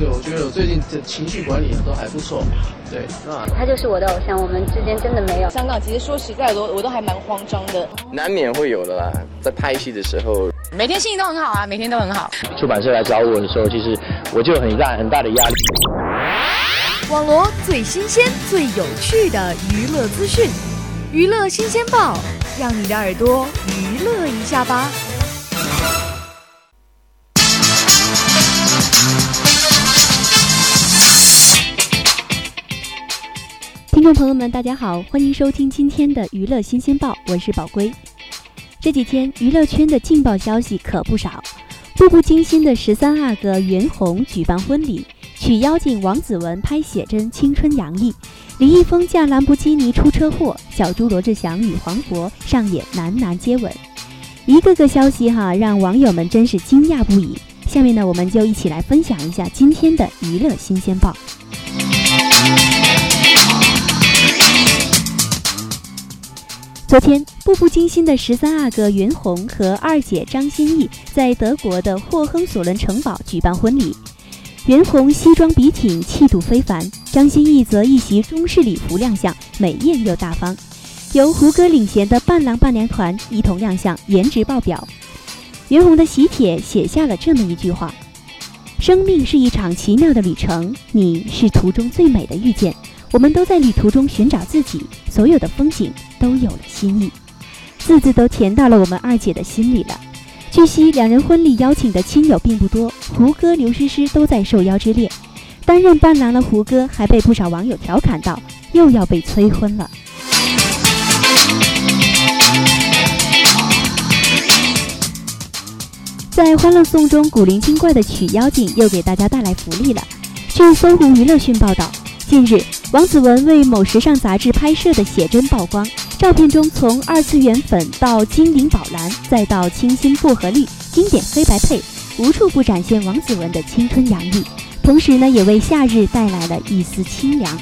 这个我觉得我最近的情绪管理都还不错，对，那他就是我的偶像，我们之间真的没有。香港其实说实在的，我我都还蛮慌张的，难免会有的啦，在拍戏的时候，每天心情都很好啊，每天都很好。出版社来找我的时候，其实我就很大很大的压力。网罗最新鲜、最有趣的娱乐资讯，娱乐新鲜报，让你的耳朵娱乐一下吧。听众朋友们，大家好，欢迎收听今天的娱乐新鲜报，我是宝龟。这几天娱乐圈的劲爆消息可不少，步步惊心的十三阿哥袁弘举办婚礼，娶妖精王子文拍写真青春洋溢，李易峰驾兰博基尼出车祸，小猪罗志祥与黄渤上演男男接吻，一个个消息哈，让网友们真是惊讶不已。下面呢，我们就一起来分享一下今天的娱乐新鲜报。昨天，步步惊心的十三阿哥袁弘和二姐张歆艺在德国的霍亨索伦城堡举办婚礼。袁弘西装笔挺，气度非凡；张歆艺则一袭中式礼服亮相，美艳又大方。由胡歌领衔的伴郎伴娘团一同亮相，颜值爆表。袁弘的喜帖写下了这么一句话：“生命是一场奇妙的旅程，你是途中最美的遇见。我们都在旅途中寻找自己，所有的风景都有了新意。”字字都甜到了我们二姐的心里了。据悉，两人婚礼邀请的亲友并不多，胡歌、刘诗诗都在受邀之列。担任伴郎的胡歌还被不少网友调侃道：“又要被催婚了。”在《欢乐颂》中，古灵精怪的曲妖精又给大家带来福利了。据搜狐娱乐讯报道，近日王子文为某时尚杂志拍摄的写真曝光，照片中从二次元粉到精灵宝蓝，再到清新薄荷绿，经典黑白配，无处不展现王子文的青春洋溢，同时呢，也为夏日带来了一丝清凉。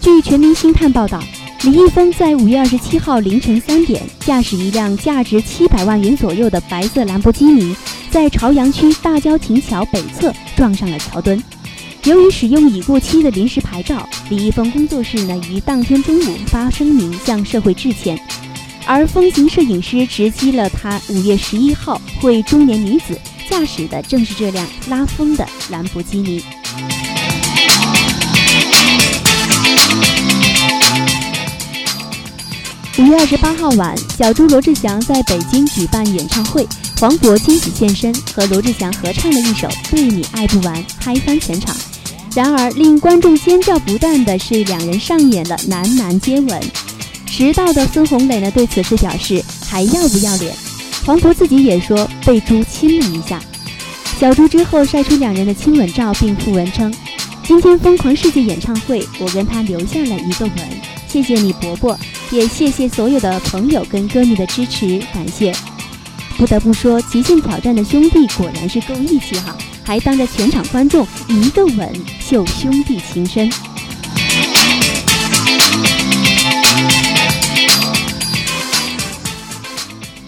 据《全民星探》报道。李易峰在五月二十七号凌晨三点，驾驶一辆价值七百万元左右的白色兰博基尼，在朝阳区大郊亭桥北侧撞上了桥墩。由于使用已过期的临时牌照，李易峰工作室呢于当天中午发声明向社会致歉。而风行摄影师直击了他五月十一号会中年女子驾驶的正是这辆拉风的兰博基尼。五月二十八号晚，小猪罗志祥在北京举办演唱会，黄渤惊喜现身，和罗志祥合唱了一首《对你爱不完》，嗨翻全场。然而，令观众尖叫不断的是，两人上演了男男接吻。迟到的孙红雷呢，对此事表示还要不要脸。黄渤自己也说被猪亲了一下。小猪之后晒出两人的亲吻照，并附文称：“今天疯狂世界演唱会，我跟他留下了一个吻，谢谢你，伯伯。”也谢谢所有的朋友跟歌迷的支持，感谢。不得不说，极限挑战的兄弟果然是够义气哈，还当着全场观众一个吻秀兄弟情深。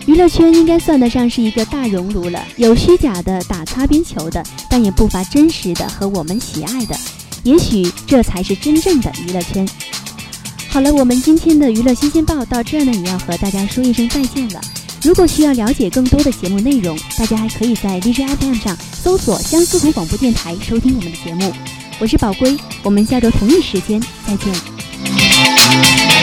娱乐圈应该算得上是一个大熔炉了，有虚假的打擦边球的，但也不乏真实的和我们喜爱的。也许这才是真正的娱乐圈。好了，我们今天的娱乐新鲜报到这儿呢，也要和大家说一声再见了。如果需要了解更多的节目内容，大家还可以在 DJ FM 上搜索江苏广播电台收听我们的节目。我是宝龟，我们下周同一时间再见。